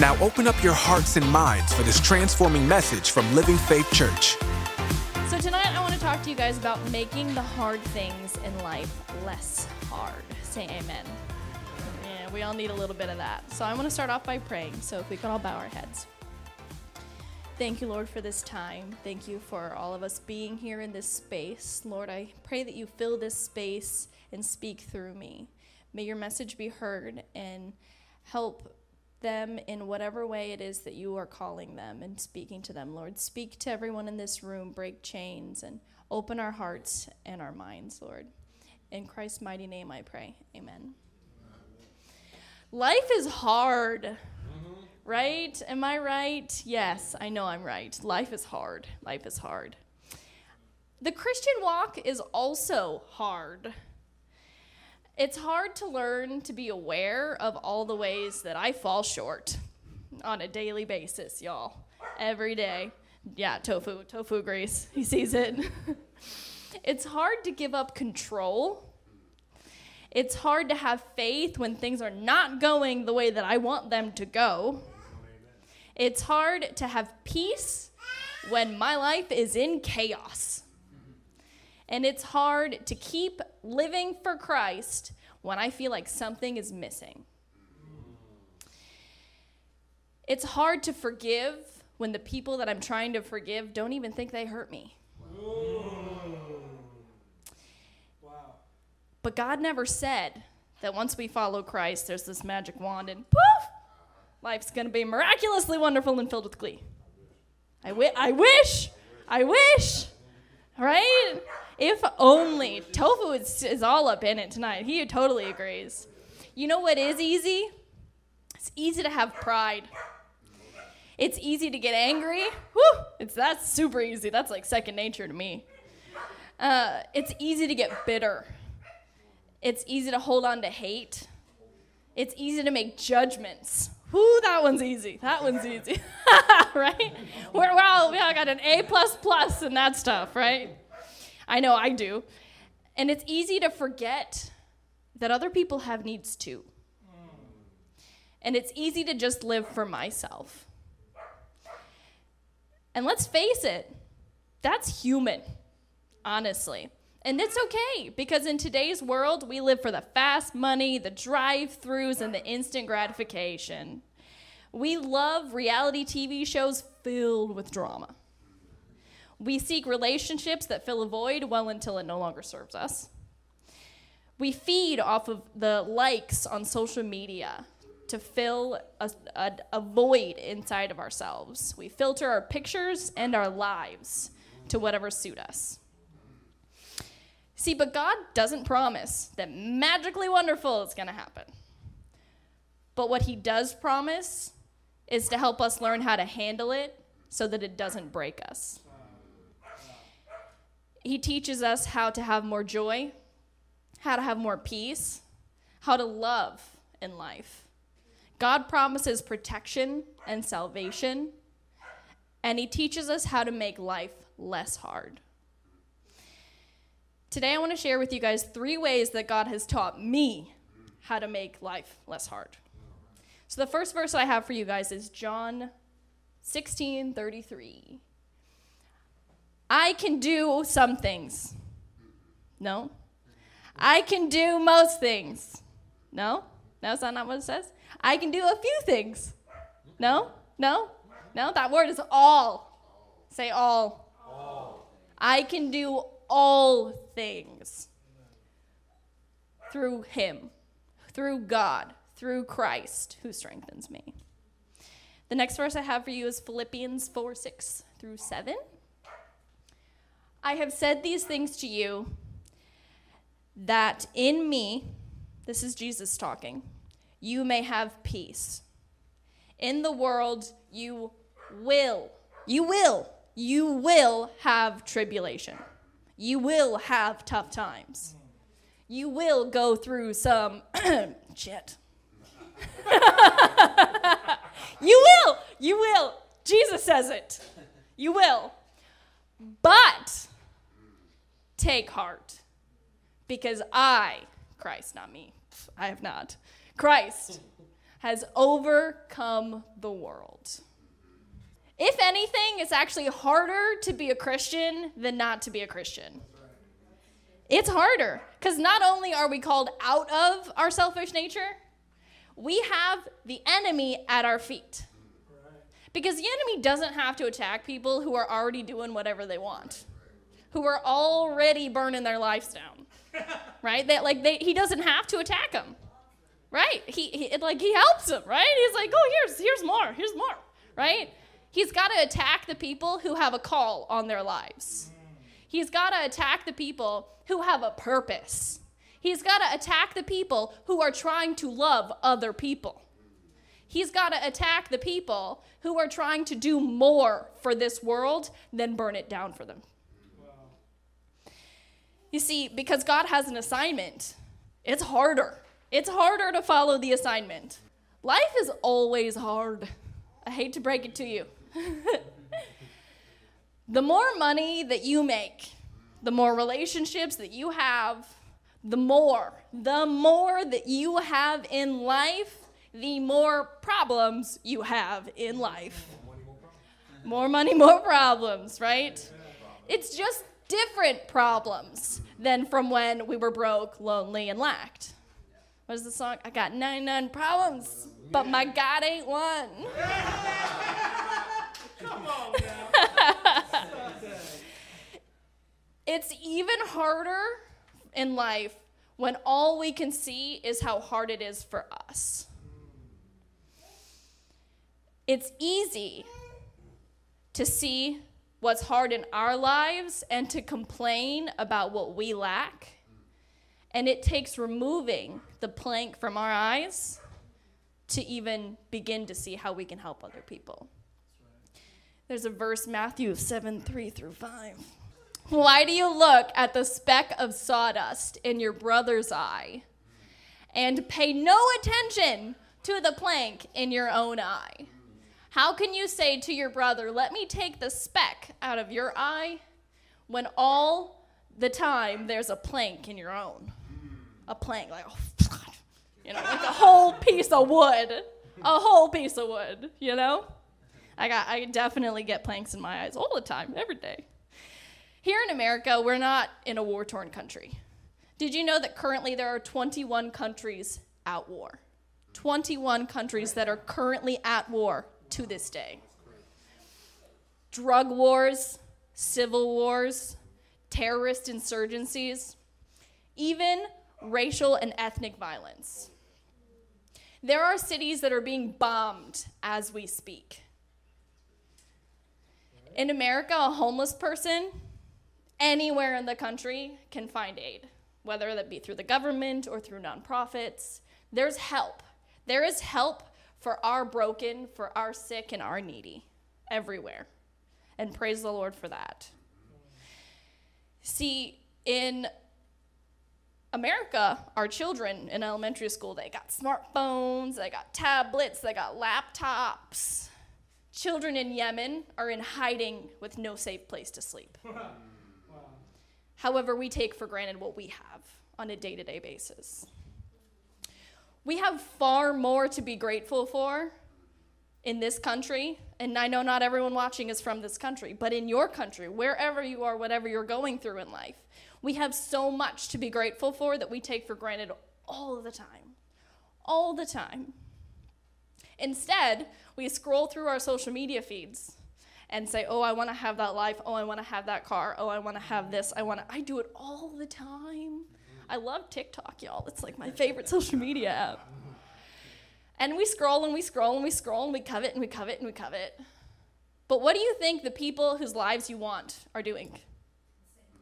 Now open up your hearts and minds for this transforming message from Living Faith Church. So, tonight I want to talk to you guys about making the hard things in life less hard. Say amen. Yeah, we all need a little bit of that. So, I want to start off by praying. So, if we could all bow our heads. Thank you, Lord, for this time. Thank you for all of us being here in this space. Lord, I pray that you fill this space and speak through me. May your message be heard and help them in whatever way it is that you are calling them and speaking to them, Lord. Speak to everyone in this room, break chains, and open our hearts and our minds, Lord. In Christ's mighty name I pray. Amen. Life is hard, mm-hmm. right? Am I right? Yes, I know I'm right. Life is hard. Life is hard. The Christian walk is also hard. It's hard to learn to be aware of all the ways that I fall short on a daily basis, y'all. Every day. Yeah, tofu, tofu grease. He sees it. it's hard to give up control. It's hard to have faith when things are not going the way that I want them to go. It's hard to have peace when my life is in chaos. And it's hard to keep living for Christ when I feel like something is missing. It's hard to forgive when the people that I'm trying to forgive don't even think they hurt me. Wow. But God never said that once we follow Christ, there's this magic wand and poof, life's going to be miraculously wonderful and filled with glee. I, wi- I wish, I wish, right? If only. Tofu is, is all up in it tonight. He totally agrees. You know what is easy? It's easy to have pride. It's easy to get angry. Whew, it's that's super easy. That's like second nature to me. Uh, it's easy to get bitter. It's easy to hold on to hate. It's easy to make judgments. Whoo, that one's easy. That one's easy, right? We're, we're all, we all got an A plus plus and that stuff, right? I know I do. And it's easy to forget that other people have needs too. And it's easy to just live for myself. And let's face it, that's human, honestly. And it's okay because in today's world, we live for the fast money, the drive throughs, and the instant gratification. We love reality TV shows filled with drama. We seek relationships that fill a void well until it no longer serves us. We feed off of the likes on social media to fill a, a, a, void inside of ourselves. We filter our pictures and our lives to whatever suit us. See, but God doesn't promise that magically wonderful is going to happen. But what He does promise is to help us learn how to handle it so that it doesn't break us. He teaches us how to have more joy, how to have more peace, how to love in life. God promises protection and salvation, and He teaches us how to make life less hard. Today, I want to share with you guys three ways that God has taught me how to make life less hard. So, the first verse I have for you guys is John 16 33. I can do some things. No? I can do most things. No? No, is that not what it says? I can do a few things. No? No? No? That word is all. Say all. all. I can do all things through Him, through God, through Christ who strengthens me. The next verse I have for you is Philippians 4 6 through 7. I have said these things to you that in me, this is Jesus talking, you may have peace. In the world, you will you will, you will have tribulation. You will have tough times. You will go through some shit. you will, you will. Jesus says it. You will. But take heart because I, Christ, not me, I have not, Christ has overcome the world. If anything, it's actually harder to be a Christian than not to be a Christian. It's harder because not only are we called out of our selfish nature, we have the enemy at our feet. Because the enemy doesn't have to attack people who are already doing whatever they want, who are already burning their lives down. right? That like they, he doesn't have to attack them. Right? He, he like he helps them, right? He's like, "Oh, here's here's more. Here's more." Right? He's got to attack the people who have a call on their lives. He's got to attack the people who have a purpose. He's got to attack the people who are trying to love other people. He's got to attack the people who are trying to do more for this world than burn it down for them. You see, because God has an assignment, it's harder. It's harder to follow the assignment. Life is always hard. I hate to break it to you. the more money that you make, the more relationships that you have, the more, the more that you have in life, the more problems you have in life. More money, more problems, right? It's just different problems than from when we were broke, lonely, and lacked. What is the song? I got 99 problems, but my God ain't one. Come on it's even harder in life when all we can see is how hard it is for us. It's easy to see what's hard in our lives and to complain about what we lack. And it takes removing the plank from our eyes to even begin to see how we can help other people. There's a verse, Matthew 7 3 through 5. Why do you look at the speck of sawdust in your brother's eye and pay no attention to the plank in your own eye? How can you say to your brother, Let me take the speck out of your eye, when all the time there's a plank in your own? A plank, like, you know, like a whole piece of wood. A whole piece of wood, you know? I got I definitely get planks in my eyes all the time, every day. Here in America, we're not in a war torn country. Did you know that currently there are 21 countries at war? 21 countries that are currently at war to this day. Drug wars, civil wars, terrorist insurgencies, even racial and ethnic violence. There are cities that are being bombed as we speak. In America, a homeless person anywhere in the country can find aid, whether that be through the government or through nonprofits. There's help. There is help for our broken, for our sick, and our needy everywhere. And praise the Lord for that. See, in America, our children in elementary school, they got smartphones, they got tablets, they got laptops. Children in Yemen are in hiding with no safe place to sleep. However, we take for granted what we have on a day to day basis. We have far more to be grateful for in this country. And I know not everyone watching is from this country, but in your country, wherever you are, whatever you're going through in life, we have so much to be grateful for that we take for granted all the time. All the time. Instead, we scroll through our social media feeds and say, "Oh, I want to have that life. Oh, I want to have that car. Oh, I want to have this. I want to I do it all the time. I love TikTok, y'all. It's like my favorite social media app. And we scroll and we scroll and we scroll and we covet and we covet and we covet. But what do you think the people whose lives you want are doing?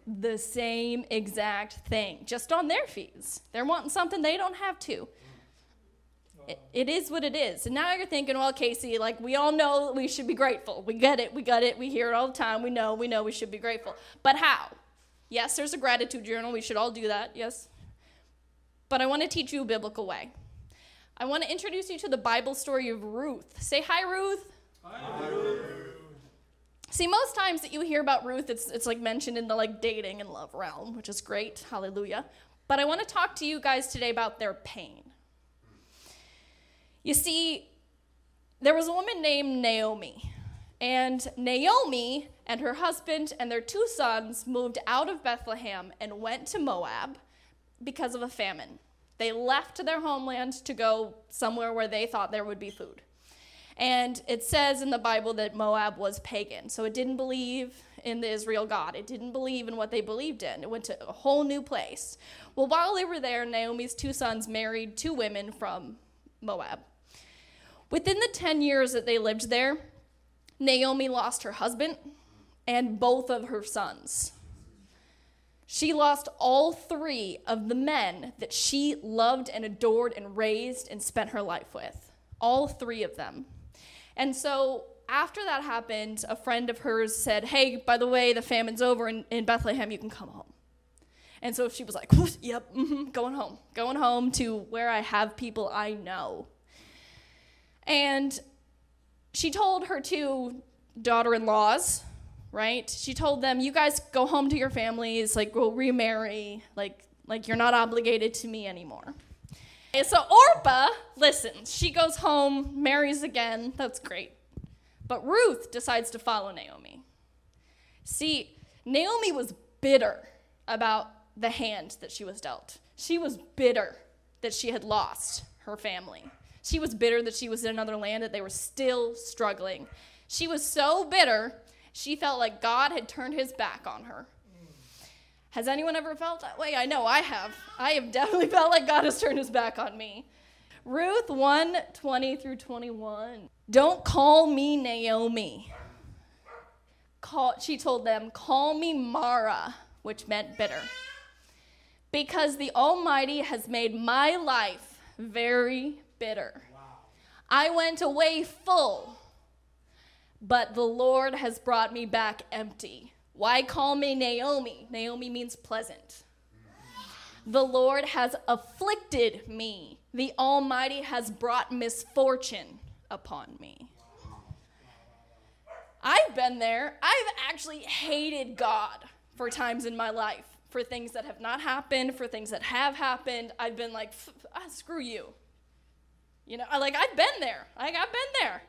The same exact thing, just on their feeds. They're wanting something they don't have to. it, it is what it is. And now you're thinking, well, Casey, like we all know we should be grateful. We get it, we got it, we hear it all the time. We know, we know we should be grateful. But how? Yes, there's a gratitude journal. We should all do that. Yes. But I want to teach you a biblical way. I want to introduce you to the Bible story of Ruth. Say hi, Ruth. Hi, Ruth. See, most times that you hear about Ruth, it's, it's like mentioned in the like dating and love realm, which is great. Hallelujah. But I want to talk to you guys today about their pain. You see, there was a woman named Naomi. And Naomi and her husband and their two sons moved out of Bethlehem and went to Moab because of a famine. They left their homeland to go somewhere where they thought there would be food. And it says in the Bible that Moab was pagan. So it didn't believe in the Israel God. It didn't believe in what they believed in. It went to a whole new place. Well, while they were there, Naomi's two sons married two women from Moab. Within the 10 years that they lived there, Naomi lost her husband and both of her sons. She lost all three of the men that she loved and adored and raised and spent her life with. All three of them. And so after that happened, a friend of hers said, Hey, by the way, the famine's over in, in Bethlehem, you can come home. And so she was like, Yep, mm-hmm, going home, going home to where I have people I know. And she told her two daughter in laws, right? She told them, You guys go home to your families, like, go remarry, like, like you're not obligated to me anymore. And so Orpah listens. She goes home, marries again. That's great. But Ruth decides to follow Naomi. See, Naomi was bitter about the hand that she was dealt. She was bitter that she had lost her family. She was bitter that she was in another land, that they were still struggling. She was so bitter, she felt like God had turned his back on her. Has anyone ever felt that way? I know I have. I have definitely felt like God has turned his back on me. Ruth 1 20 through 21. Don't call me Naomi. Call, she told them, Call me Mara, which meant bitter. Because the Almighty has made my life very bitter. Wow. I went away full, but the Lord has brought me back empty. Why call me Naomi? Naomi means pleasant. The Lord has afflicted me. The Almighty has brought misfortune upon me. I've been there. I've actually hated God for times in my life, for things that have not happened, for things that have happened. I've been like, ah, screw you. You know, like I've been there. Like I've been there.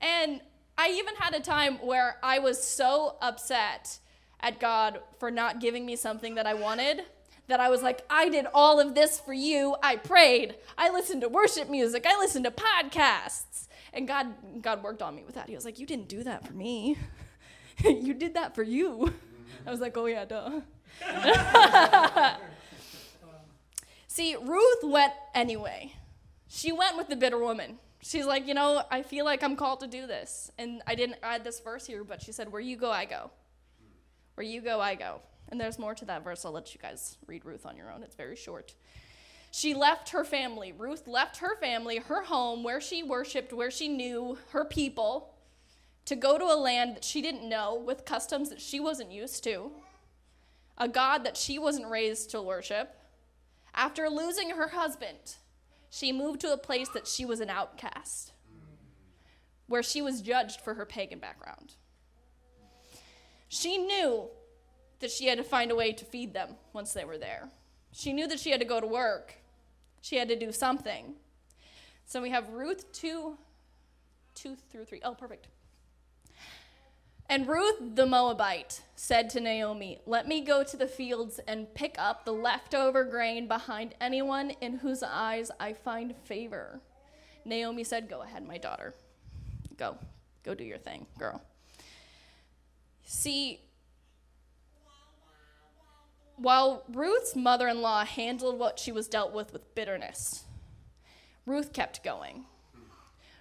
And I even had a time where I was so upset at God for not giving me something that I wanted that I was like, I did all of this for you. I prayed. I listened to worship music. I listened to podcasts. And God God worked on me with that. He was like, You didn't do that for me. you did that for you. I was like, Oh yeah, duh. See, Ruth went anyway. She went with the bitter woman. She's like, you know, I feel like I'm called to do this. And I didn't add this verse here, but she said, Where you go, I go. Where you go, I go. And there's more to that verse. I'll let you guys read Ruth on your own. It's very short. She left her family. Ruth left her family, her home, where she worshiped, where she knew her people, to go to a land that she didn't know with customs that she wasn't used to, a God that she wasn't raised to worship. After losing her husband, she moved to a place that she was an outcast, where she was judged for her pagan background. She knew that she had to find a way to feed them once they were there. She knew that she had to go to work, she had to do something. So we have Ruth 2 2 through 3. Oh, perfect. And Ruth the Moabite said to Naomi, Let me go to the fields and pick up the leftover grain behind anyone in whose eyes I find favor. Naomi said, Go ahead, my daughter. Go. Go do your thing, girl. See, while Ruth's mother in law handled what she was dealt with with bitterness, Ruth kept going.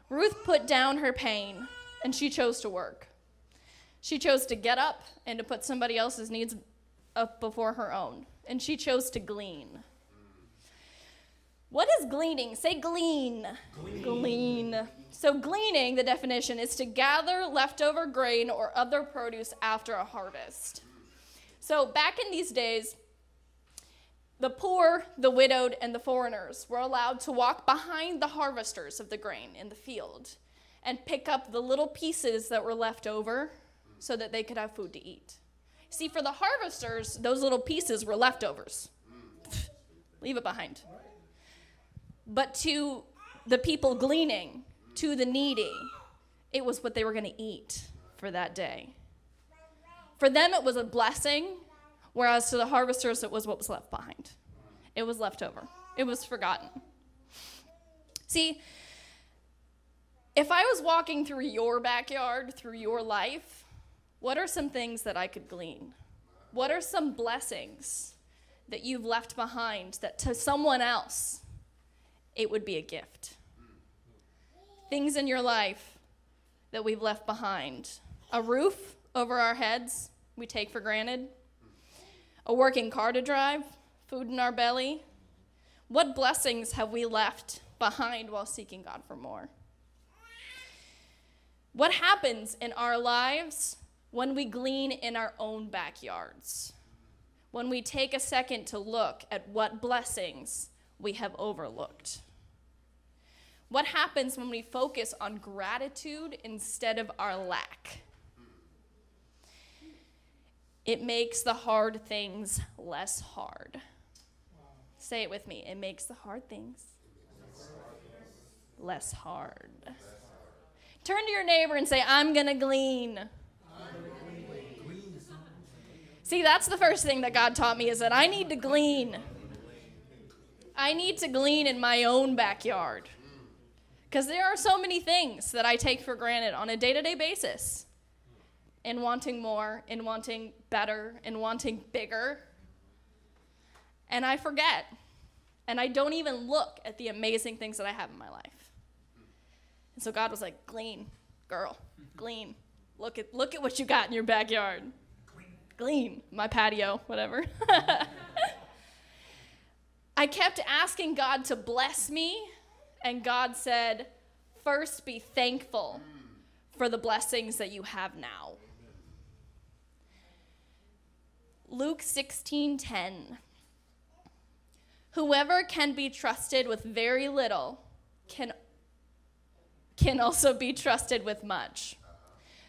Ruth put down her pain and she chose to work. She chose to get up and to put somebody else's needs up before her own. And she chose to glean. What is gleaning? Say glean. Glean. glean. So, gleaning, the definition, is to gather leftover grain or other produce after a harvest. So, back in these days, the poor, the widowed, and the foreigners were allowed to walk behind the harvesters of the grain in the field and pick up the little pieces that were left over so that they could have food to eat. See, for the harvesters, those little pieces were leftovers. Leave it behind. But to the people gleaning, to the needy, it was what they were going to eat for that day. For them, it was a blessing, whereas to the harvesters, it was what was left behind. It was left over, it was forgotten. See, if I was walking through your backyard, through your life, what are some things that I could glean? What are some blessings that you've left behind that to someone else it would be a gift? Things in your life that we've left behind. A roof over our heads we take for granted. A working car to drive, food in our belly. What blessings have we left behind while seeking God for more? What happens in our lives when we glean in our own backyards, when we take a second to look at what blessings we have overlooked. What happens when we focus on gratitude instead of our lack? It makes the hard things less hard. Wow. Say it with me. It makes the hard things less hard. Turn to your neighbor and say, I'm going to glean. See, that's the first thing that God taught me is that I need to glean. I need to glean in my own backyard. Because there are so many things that I take for granted on a day to day basis. In wanting more, in wanting better, in wanting bigger. And I forget. And I don't even look at the amazing things that I have in my life. And so God was like, glean, girl, glean. Look at, look at what you got in your backyard glean, my patio, whatever. I kept asking God to bless me, and God said, First be thankful for the blessings that you have now. Luke 16:10 Whoever can be trusted with very little can can also be trusted with much.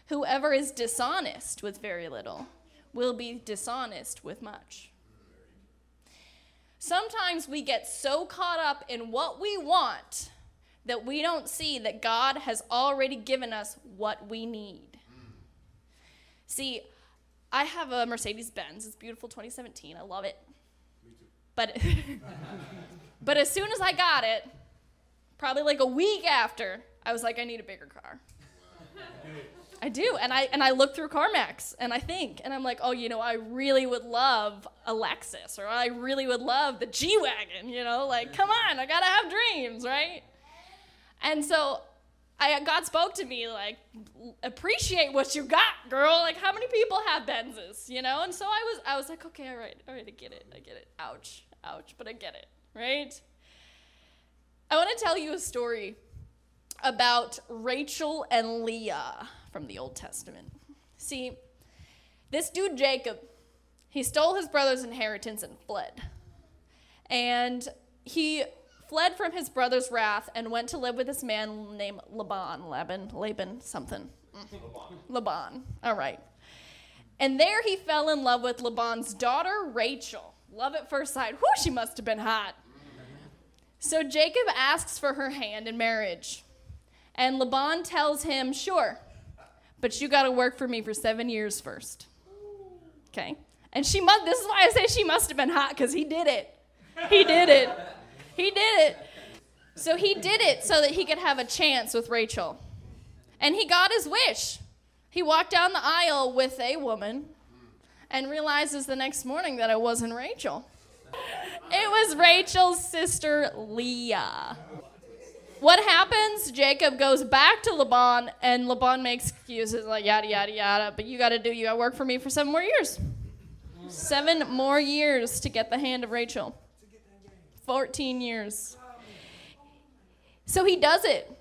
Whoever is dishonest with very little will be dishonest with much. Sometimes we get so caught up in what we want that we don't see that God has already given us what we need. See, I have a Mercedes Benz. It's beautiful 2017. I love it. But but as soon as I got it, probably like a week after, I was like I need a bigger car. I do, and I and I look through CarMax and I think, and I'm like, oh, you know, I really would love a Lexus, or I really would love the G wagon. You know, like, come on, I gotta have dreams, right? And so, I God spoke to me like, appreciate what you got, girl. Like, how many people have Benzes, you know? And so I was, I was like, okay, all right, all right, I get it, I get it. Ouch, ouch, but I get it, right? I want to tell you a story about Rachel and Leah from the Old Testament. See, this dude Jacob, he stole his brother's inheritance and fled. And he fled from his brother's wrath and went to live with this man named Laban, Laban, Laban, something. Laban. Laban. All right. And there he fell in love with Laban's daughter, Rachel. Love at first sight. Whoo, she must have been hot. So Jacob asks for her hand in marriage. And Laban tells him, Sure, but you got to work for me for seven years first. Okay? And she must, this is why I say she must have been hot, because he did it. He did it. He did it. So he did it so that he could have a chance with Rachel. And he got his wish. He walked down the aisle with a woman and realizes the next morning that it wasn't Rachel. It was Rachel's sister, Leah. What happens? Jacob goes back to Laban, and Laban makes excuses like yada yada yada. But you got to do. You got to work for me for seven more years. Seven more years to get the hand of Rachel. Fourteen years. So he does it.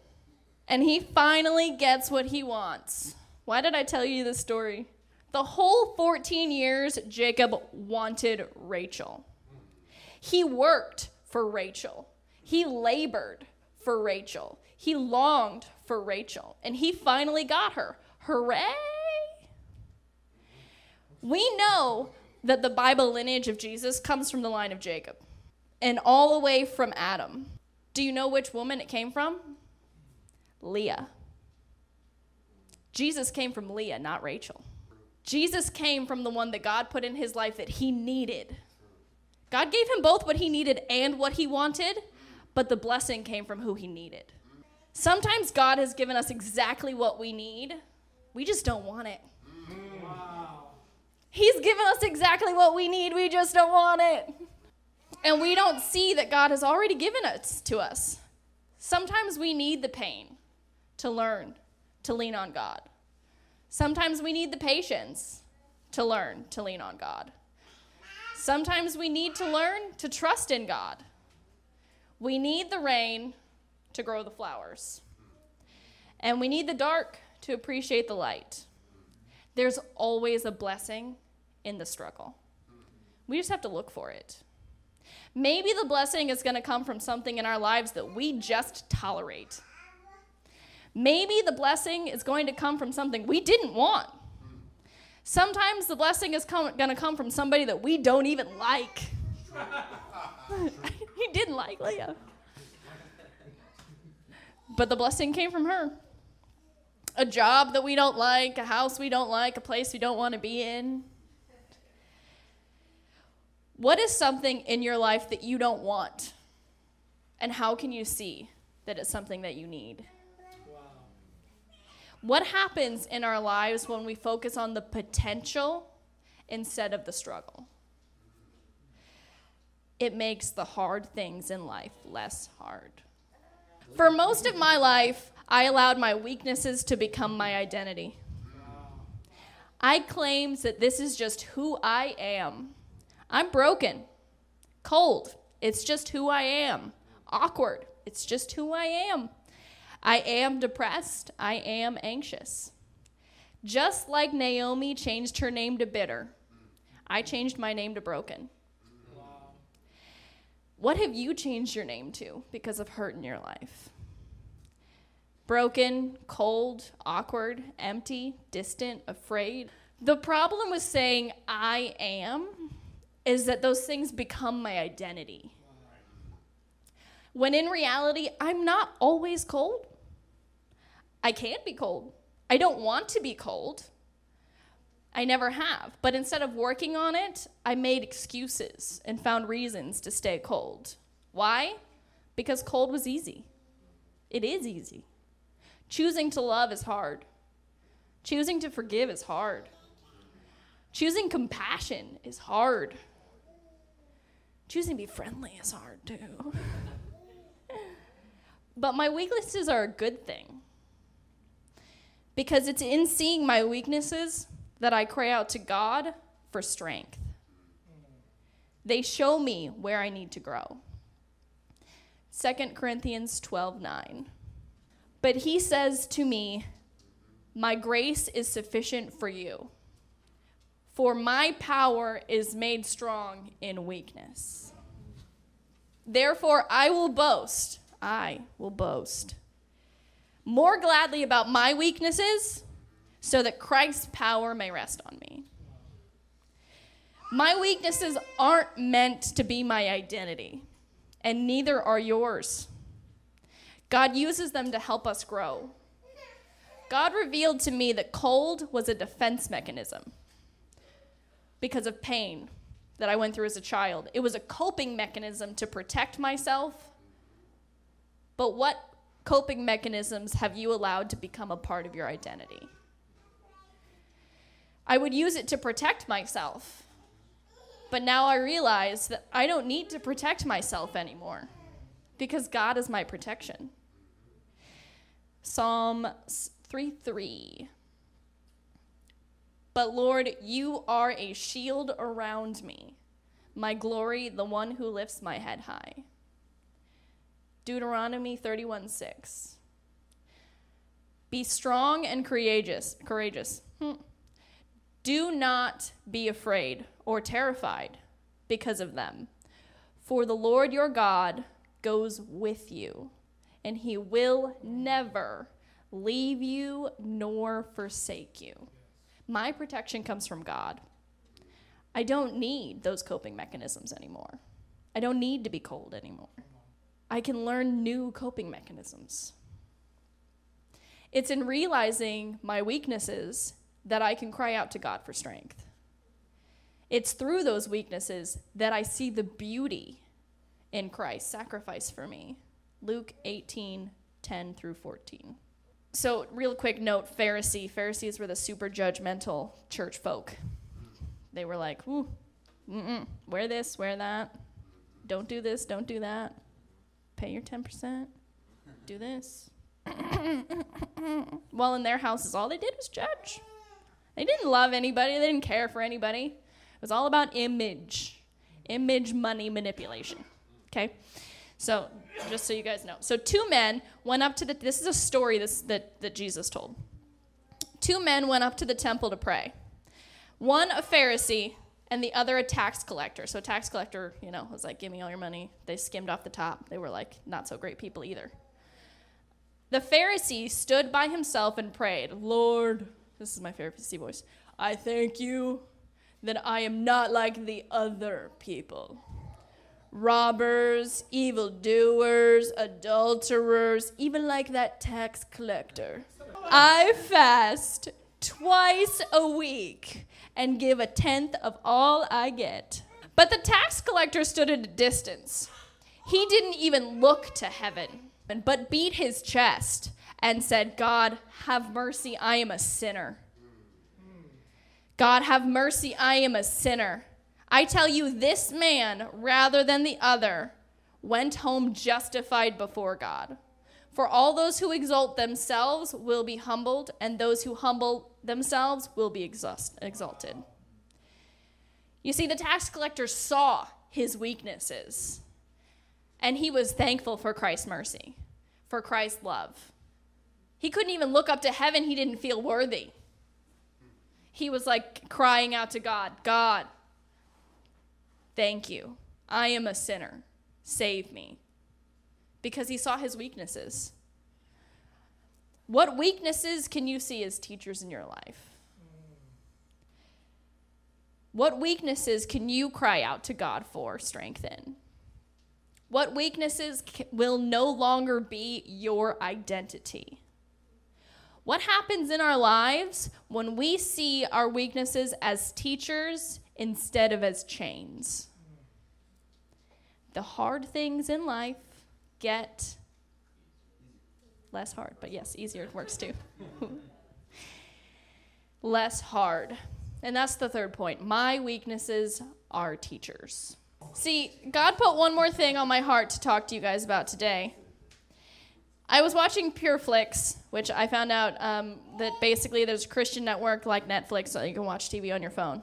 And he finally gets what he wants. Why did I tell you this story? The whole 14 years, Jacob wanted Rachel. He worked for Rachel. He labored for Rachel. He longed for Rachel. And he finally got her. Hooray! We know that the Bible lineage of Jesus comes from the line of Jacob and all the way from Adam. Do you know which woman it came from? Leah. Jesus came from Leah, not Rachel. Jesus came from the one that God put in his life that he needed. God gave him both what he needed and what he wanted, but the blessing came from who he needed. Sometimes God has given us exactly what we need, we just don't want it. He's given us exactly what we need, we just don't want it. And we don't see that God has already given it to us. Sometimes we need the pain to learn to lean on God. Sometimes we need the patience to learn to lean on God. Sometimes we need to learn to trust in God. We need the rain to grow the flowers. And we need the dark to appreciate the light. There's always a blessing in the struggle. We just have to look for it. Maybe the blessing is going to come from something in our lives that we just tolerate. Maybe the blessing is going to come from something we didn't want. Sometimes the blessing is going to come from somebody that we don't even like. he didn't like Leah. But the blessing came from her. A job that we don't like, a house we don't like, a place we don't want to be in. What is something in your life that you don't want? And how can you see that it's something that you need? What happens in our lives when we focus on the potential instead of the struggle? It makes the hard things in life less hard. For most of my life, I allowed my weaknesses to become my identity. I claimed that this is just who I am. I'm broken, cold, it's just who I am, awkward, it's just who I am. I am depressed. I am anxious. Just like Naomi changed her name to bitter, I changed my name to broken. What have you changed your name to because of hurt in your life? Broken, cold, awkward, empty, distant, afraid. The problem with saying I am is that those things become my identity. When in reality, I'm not always cold. I can't be cold. I don't want to be cold. I never have. But instead of working on it, I made excuses and found reasons to stay cold. Why? Because cold was easy. It is easy. Choosing to love is hard. Choosing to forgive is hard. Choosing compassion is hard. Choosing to be friendly is hard too. but my weaknesses are a good thing because it's in seeing my weaknesses that I cry out to God for strength. They show me where I need to grow. 2 Corinthians 12 9. But he says to me, My grace is sufficient for you, for my power is made strong in weakness. Therefore, I will boast, I will boast more gladly about my weaknesses so that Christ's power may rest on me. My weaknesses aren't meant to be my identity, and neither are yours. God uses them to help us grow. God revealed to me that cold was a defense mechanism because of pain that I went through as a child. It was a coping mechanism to protect myself. But what coping mechanisms have you allowed to become a part of your identity? I would use it to protect myself. But now I realize that I don't need to protect myself anymore because God is my protection. Psalm 3 3. But Lord, you are a shield around me, my glory, the one who lifts my head high. Deuteronomy 31 6. Be strong and courageous. Courageous. Hmm. Do not be afraid or terrified because of them. For the Lord your God goes with you, and he will never leave you nor forsake you. My protection comes from God. I don't need those coping mechanisms anymore. I don't need to be cold anymore. I can learn new coping mechanisms. It's in realizing my weaknesses that I can cry out to God for strength. It's through those weaknesses that I see the beauty in Christ's sacrifice for me. Luke 18 10 through 14. So, real quick note Pharisee. Pharisees were the super judgmental church folk. They were like, Ooh, mm-mm, wear this, wear that. Don't do this, don't do that. Pay your 10%. Do this. well, in their houses, all they did was judge. They didn't love anybody, they didn't care for anybody. It was all about image, image money manipulation. Okay? So, just so you guys know. So, two men went up to the, this is a story this, that, that Jesus told. Two men went up to the temple to pray. One a Pharisee and the other a tax collector. So, a tax collector, you know, was like, give me all your money. They skimmed off the top. They were like, not so great people either. The Pharisee stood by himself and prayed, Lord, this is my Pharisee voice, I thank you that I am not like the other people robbers, evildoers, adulterers, even like that tax collector. I fast twice a week and give a tenth of all I get. But the tax collector stood at a distance. He didn't even look to heaven, but beat his chest and said, God, have mercy, I am a sinner. God, have mercy, I am a sinner. I tell you, this man, rather than the other, went home justified before God. For all those who exalt themselves will be humbled, and those who humble themselves will be exalted. You see, the tax collector saw his weaknesses, and he was thankful for Christ's mercy, for Christ's love. He couldn't even look up to heaven, he didn't feel worthy he was like crying out to God God, thank you. I am a sinner. Save me. Because he saw his weaknesses. What weaknesses can you see as teachers in your life? What weaknesses can you cry out to God for strength in? What weaknesses will no longer be your identity? What happens in our lives when we see our weaknesses as teachers instead of as chains? The hard things in life get less hard, but yes, easier works too. less hard. And that's the third point. My weaknesses are teachers. See, God put one more thing on my heart to talk to you guys about today. I was watching PureFlix, which I found out um, that basically there's a Christian network like Netflix, so you can watch TV on your phone.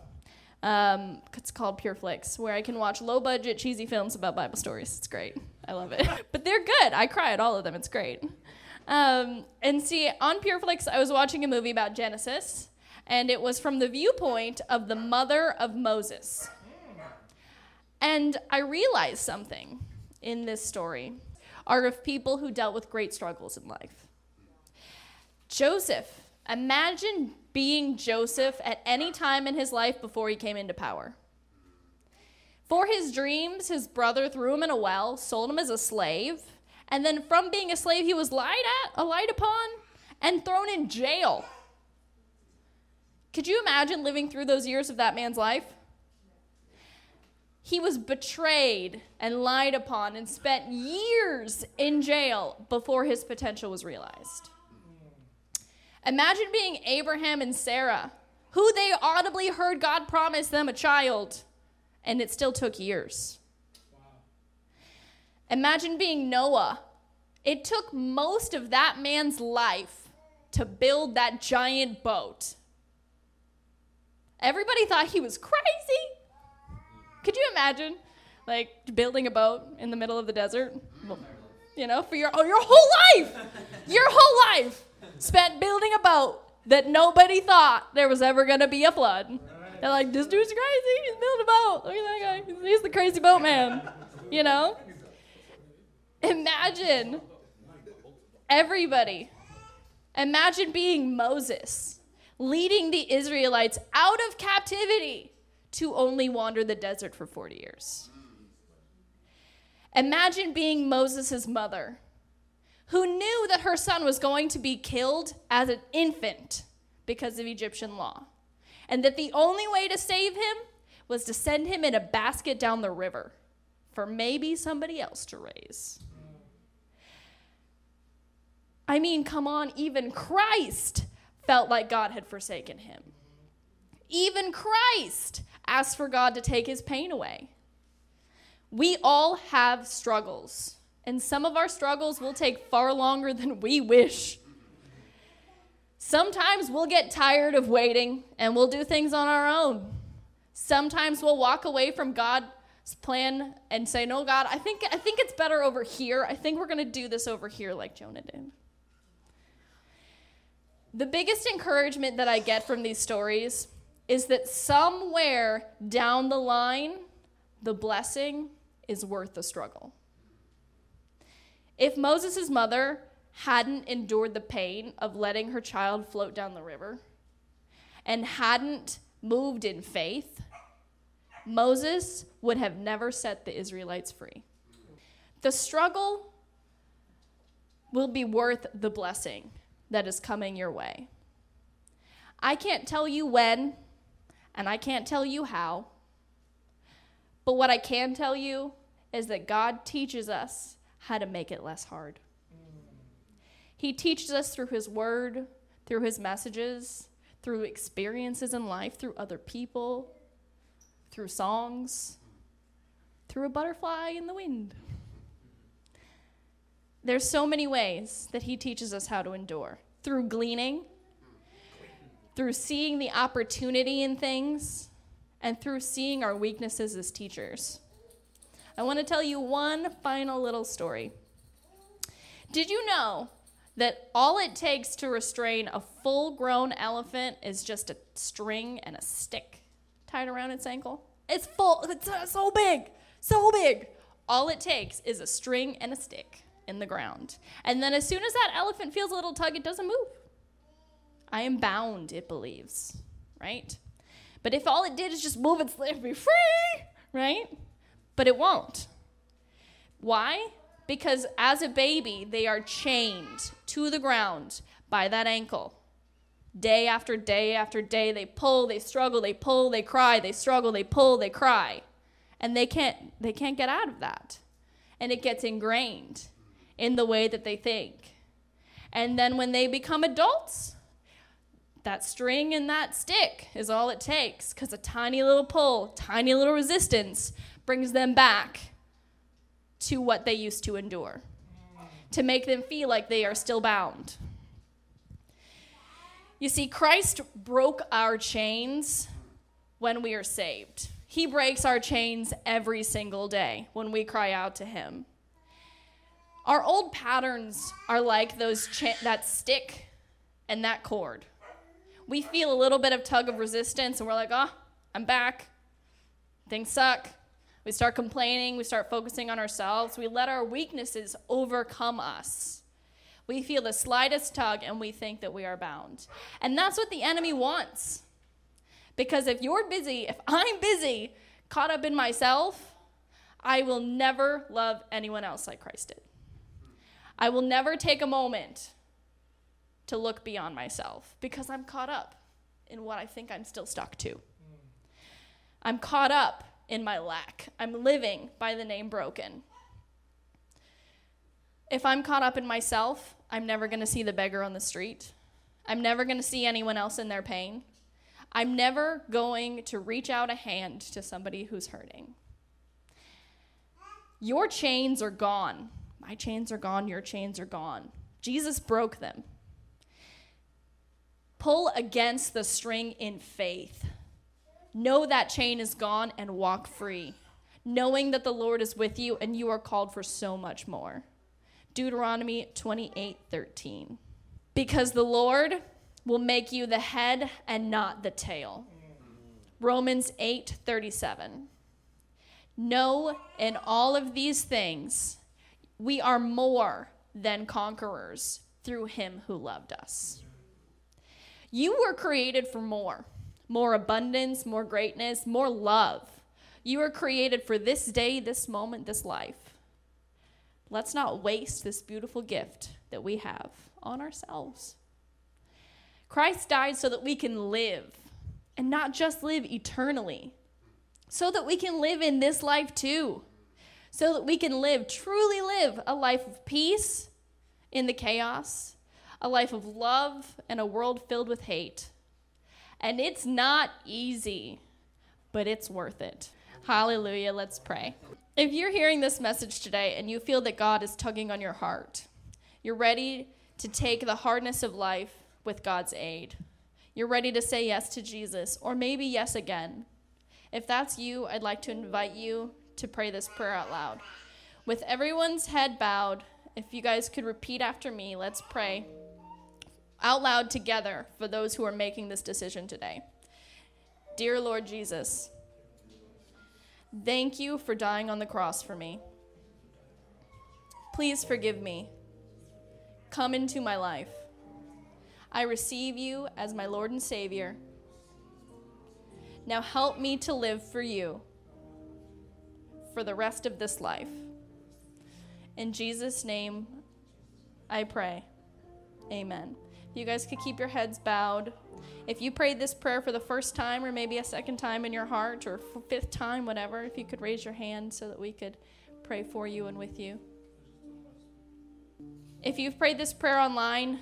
Um, it's called PureFlix, where I can watch low budget, cheesy films about Bible stories. It's great. I love it. but they're good. I cry at all of them. It's great. Um, and see, on PureFlix, I was watching a movie about Genesis, and it was from the viewpoint of the mother of Moses. And I realized something in this story are of people who dealt with great struggles in life. Joseph, imagine being Joseph at any time in his life before he came into power. For his dreams, his brother threw him in a well, sold him as a slave, and then from being a slave, he was lied at, uh, lied upon, and thrown in jail. Could you imagine living through those years of that man's life? He was betrayed and lied upon and spent years in jail before his potential was realized. Imagine being Abraham and Sarah, who they audibly heard God promise them a child, and it still took years. Imagine being Noah. It took most of that man's life to build that giant boat. Everybody thought he was crazy. Could you imagine, like, building a boat in the middle of the desert? you know, for your oh, your whole life, your whole life spent building a boat that nobody thought there was ever gonna be a flood. They're like, this dude's crazy. He's building a boat. Look at that guy. He's the crazy boat man. You know? Imagine everybody. Imagine being Moses, leading the Israelites out of captivity to only wander the desert for 40 years. Imagine being Moses' mother, who knew that her son was going to be killed as an infant because of Egyptian law and that the only way to save him was to send him in a basket down the river for maybe somebody else to raise. I mean, come on, even Christ felt like God had forsaken him. Even Christ asked for God to take his pain away. We all have struggles, and some of our struggles will take far longer than we wish. Sometimes we'll get tired of waiting and we'll do things on our own. Sometimes we'll walk away from God's plan and say, "No, God, I think I think it's better over here. I think we're going to do this over here like Jonah did." The biggest encouragement that I get from these stories is that somewhere down the line, the blessing is worth the struggle. If Moses' mother hadn't endured the pain of letting her child float down the river and hadn't moved in faith, Moses would have never set the Israelites free. The struggle will be worth the blessing that is coming your way. I can't tell you when, and I can't tell you how, but what I can tell you is that God teaches us how to make it less hard. He teaches us through His Word, through His messages, through experiences in life, through other people, through songs, through a butterfly in the wind. There's so many ways that He teaches us how to endure through gleaning, through seeing the opportunity in things, and through seeing our weaknesses as teachers. I want to tell you one final little story. Did you know that all it takes to restrain a full grown elephant is just a string and a stick tied around its ankle. It's full, it's uh, so big, so big. All it takes is a string and a stick in the ground. And then as soon as that elephant feels a little tug, it doesn't move. I am bound, it believes, right? But if all it did is just move its leg, be free, right? But it won't. Why? because as a baby, they are chained to the ground by that ankle. Day after day after day, they pull, they struggle, they pull, they cry, they struggle, they pull, they cry. And they can't, they can't get out of that. And it gets ingrained in the way that they think. And then when they become adults, that string and that stick is all it takes because a tiny little pull, tiny little resistance brings them back to what they used to endure, to make them feel like they are still bound. You see, Christ broke our chains when we are saved. He breaks our chains every single day when we cry out to Him. Our old patterns are like those cha- that stick and that cord. We feel a little bit of tug of resistance and we're like, oh, I'm back. Things suck. We start complaining, we start focusing on ourselves, we let our weaknesses overcome us. We feel the slightest tug and we think that we are bound. And that's what the enemy wants. Because if you're busy, if I'm busy, caught up in myself, I will never love anyone else like Christ did. I will never take a moment to look beyond myself because I'm caught up in what I think I'm still stuck to. I'm caught up in my lack. I'm living by the name broken. If I'm caught up in myself, I'm never going to see the beggar on the street. I'm never going to see anyone else in their pain. I'm never going to reach out a hand to somebody who's hurting. Your chains are gone. My chains are gone. Your chains are gone. Jesus broke them. Pull against the string in faith. Know that chain is gone and walk free, knowing that the Lord is with you and you are called for so much more. Deuteronomy 28 13. Because the Lord will make you the head and not the tail. Romans 8 37. No, in all of these things, we are more than conquerors through him who loved us. You were created for more more abundance, more greatness, more love. You were created for this day, this moment, this life. Let's not waste this beautiful gift that we have on ourselves. Christ died so that we can live, and not just live eternally, so that we can live in this life too, so that we can live, truly live a life of peace in the chaos, a life of love in a world filled with hate. And it's not easy, but it's worth it. Hallelujah. Let's pray. If you're hearing this message today and you feel that God is tugging on your heart, you're ready to take the hardness of life with God's aid. You're ready to say yes to Jesus, or maybe yes again. If that's you, I'd like to invite you to pray this prayer out loud. With everyone's head bowed, if you guys could repeat after me, let's pray out loud together for those who are making this decision today. Dear Lord Jesus, thank you for dying on the cross for me. Please forgive me. Come into my life. I receive you as my Lord and Savior. Now help me to live for you for the rest of this life. In Jesus' name, I pray. Amen. You guys could keep your heads bowed. If you prayed this prayer for the first time, or maybe a second time in your heart, or fifth time, whatever, if you could raise your hand so that we could pray for you and with you. If you've prayed this prayer online,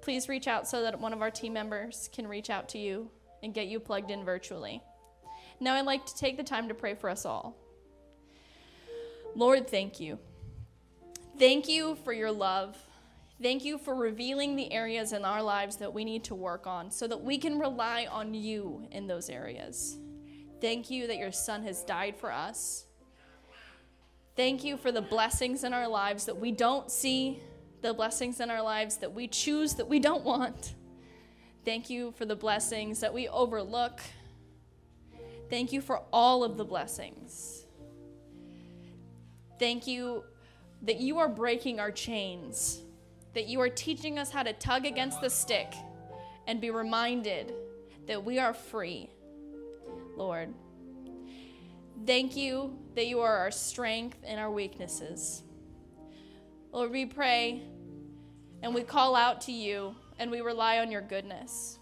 please reach out so that one of our team members can reach out to you and get you plugged in virtually. Now, I'd like to take the time to pray for us all. Lord, thank you. Thank you for your love. Thank you for revealing the areas in our lives that we need to work on so that we can rely on you in those areas. Thank you that your son has died for us. Thank you for the blessings in our lives that we don't see, the blessings in our lives that we choose that we don't want. Thank you for the blessings that we overlook. Thank you for all of the blessings. Thank you that you are breaking our chains that you are teaching us how to tug against the stick and be reminded that we are free, Lord. Thank you that you are our strength and our weaknesses. Lord, we pray and we call out to you and we rely on your goodness.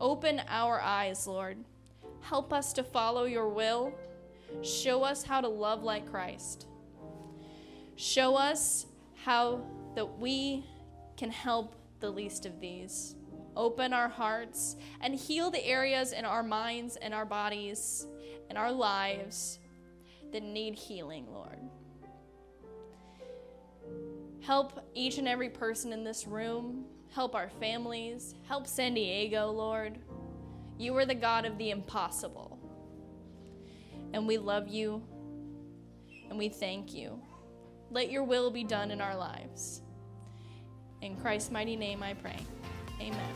Open our eyes, Lord. Help us to follow your will. Show us how to love like Christ. Show us how that we can help the least of these. Open our hearts and heal the areas in our minds and our bodies and our lives that need healing, Lord. Help each and every person in this room. Help our families. Help San Diego, Lord. You are the God of the impossible. And we love you and we thank you. Let your will be done in our lives. In Christ's mighty name I pray. Amen.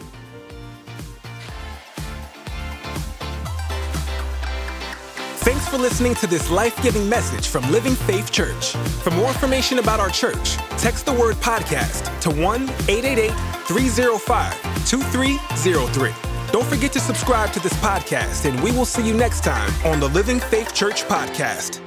Thanks for listening to this life giving message from Living Faith Church. For more information about our church, text the word podcast to 1 888 305 2303. Don't forget to subscribe to this podcast, and we will see you next time on the Living Faith Church podcast.